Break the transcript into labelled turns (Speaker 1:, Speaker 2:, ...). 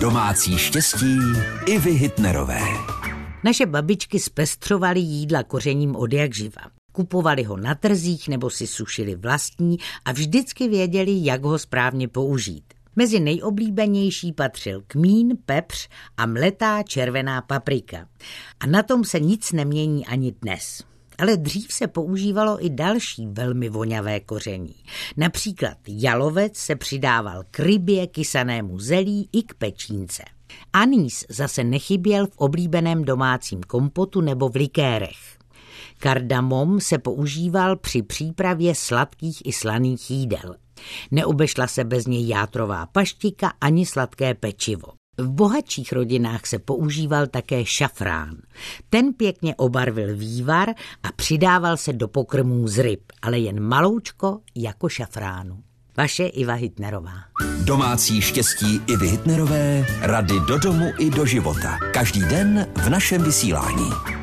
Speaker 1: Domácí štěstí i vy Hitnerové.
Speaker 2: Naše babičky zpestřovaly jídla kořením od jak živa. Kupovali ho na trzích nebo si sušili vlastní a vždycky věděli, jak ho správně použít. Mezi nejoblíbenější patřil kmín, pepř a mletá červená paprika. A na tom se nic nemění ani dnes. Ale dřív se používalo i další velmi voňavé koření. Například jalovec se přidával k rybě, kysanému zelí i k pečínce. Anís zase nechyběl v oblíbeném domácím kompotu nebo v likérech. Kardamom se používal při přípravě sladkých i slaných jídel. Neobešla se bez něj játrová paštika ani sladké pečivo. V bohatších rodinách se používal také šafrán. Ten pěkně obarvil vývar a přidával se do pokrmů z ryb, ale jen maloučko jako šafránu. Vaše Iva Hitnerová.
Speaker 1: Domácí štěstí i Hitnerové, rady do domu i do života. Každý den v našem vysílání.